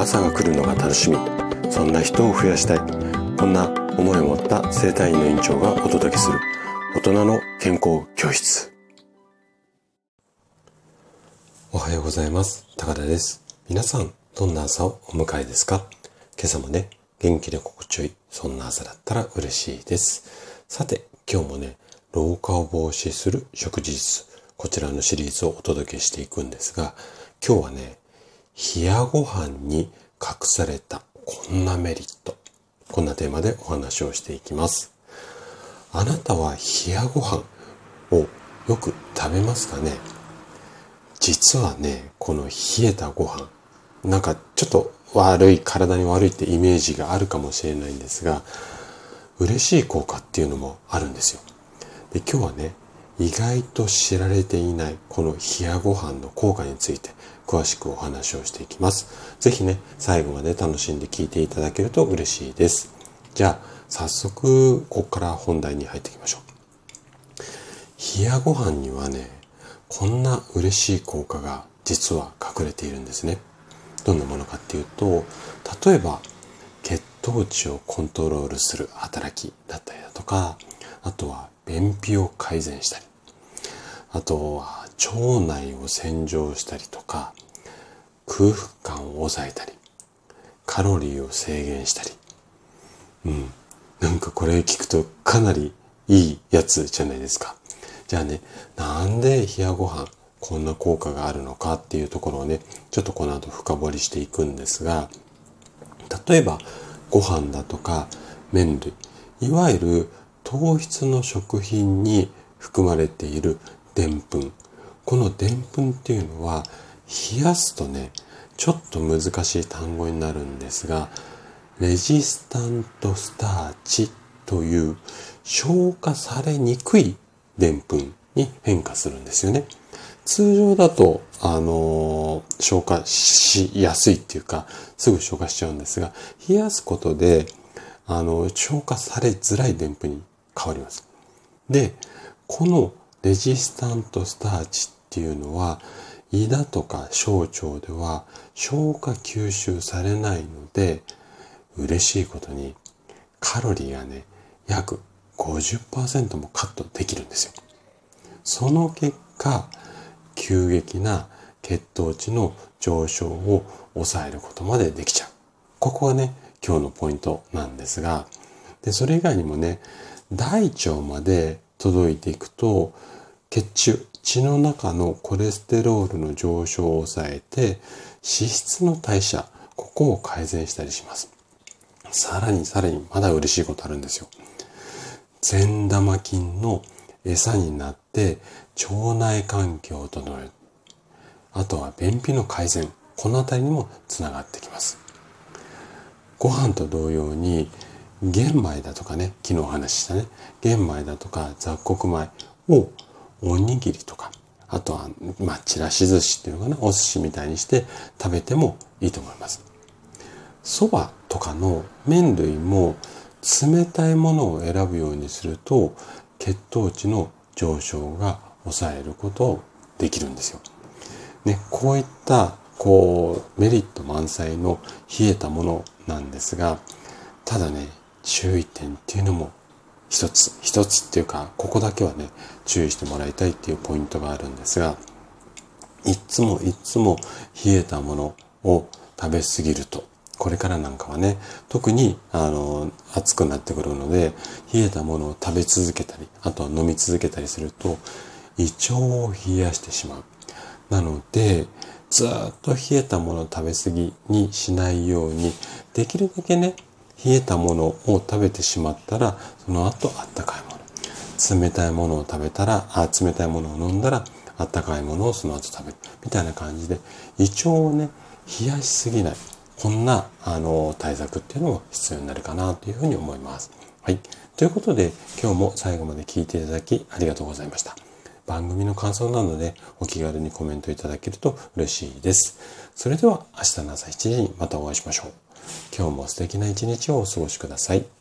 朝が来るのが楽しみ。そんな人を増やしたい。こんな思いを持った生体院の院長がお届けする。大人の健康教室。おはようございます。高田です。皆さんどんな朝をお迎えですか？今朝もね元気で心地よいそんな朝だったら嬉しいです。さて今日もね老化を防止する食事術こちらのシリーズをお届けしていくんですが今日はね冷やご飯に隠されたこんなメリット。こんなテーマでお話をしていきます。あなたは冷やご飯をよく食べますかね？実はね、この冷えたご飯、なんかちょっと悪い、体に悪いってイメージがあるかもしれないんですが、嬉しい効果っていうのもあるんですよ。で、今日はね、意外と知られていないこの冷やご飯の効果について詳しくお話をしていきます。ぜひね、最後まで楽しんで聞いていただけると嬉しいです。じゃあ、早速、ここから本題に入っていきましょう。冷やご飯にはね、こんな嬉しい効果が実は隠れているんですね。どんなものかっていうと、例えば、血糖値をコントロールする働きだったりだとか、あとは便秘を改善したり、あとは腸内を洗浄したりとか、空腹感を抑えたり、カロリーを制限したり。うん。なんかこれ聞くとかなりいいやつじゃないですか。じゃあね、なんで冷やご飯こんな効果があるのかっていうところをね、ちょっとこの後深掘りしていくんですが、例えばご飯だとか麺類、いわゆる糖質の食品に含まれているでんぷん。このでんぷんっていうのは冷やすとね、ちょっと難しい単語になるんですが、レジスタントスターチという消化されにくいでんぷんに変化するんですよね。通常だと、あのー、消化しやすいっていうか、すぐ消化しちゃうんですが、冷やすことで、あの、消化されづらいでんぷんに変わります。で、このレジスタントスターチっていうのは、胃だとか小腸では消化吸収されないので、嬉しいことにカロリーがね、約50%もカットできるんですよ。その結果、急激な血糖値の上昇を抑えることまでできちゃう。ここがね、今日のポイントなんですが、で、それ以外にもね、大腸まで届いていくと、血中、血の中のコレステロールの上昇を抑えて、脂質の代謝、ここを改善したりします。さらにさらにまだ嬉しいことあるんですよ。善玉菌の餌になって腸内環境を整える。あとは便秘の改善。このあたりにもつながってきます。ご飯と同様に玄米だとかね、昨日お話ししたね、玄米だとか雑穀米をおにぎりとか、あとは、まあ、ちらし寿司っていうのかな、お寿司みたいにして食べてもいいと思います。蕎麦とかの麺類も冷たいものを選ぶようにすると血糖値の上昇が抑えることをできるんですよ。ね、こういったこうメリット満載の冷えたものなんですがただね注意点っていうのも一つ、一つっていうか、ここだけはね、注意してもらいたいっていうポイントがあるんですが、いつもいつも冷えたものを食べ過ぎると、これからなんかはね、特に、あの、暑くなってくるので、冷えたものを食べ続けたり、あとは飲み続けたりすると、胃腸を冷やしてしまう。なので、ずっと冷えたものを食べ過ぎにしないように、できるだけね、冷えたものを食べてしまったら、その後あったかいもの。冷たいものを食べたら、あ冷たいものを飲んだら、あったかいものをその後食べる。みたいな感じで、胃腸をね、冷やしすぎない。こんな、あの、対策っていうのも必要になるかなというふうに思います。はい。ということで、今日も最後まで聞いていただきありがとうございました。番組の感想なので、お気軽にコメントいただけると嬉しいです。それでは、明日の朝7時にまたお会いしましょう。今日も素敵な一日をお過ごしください。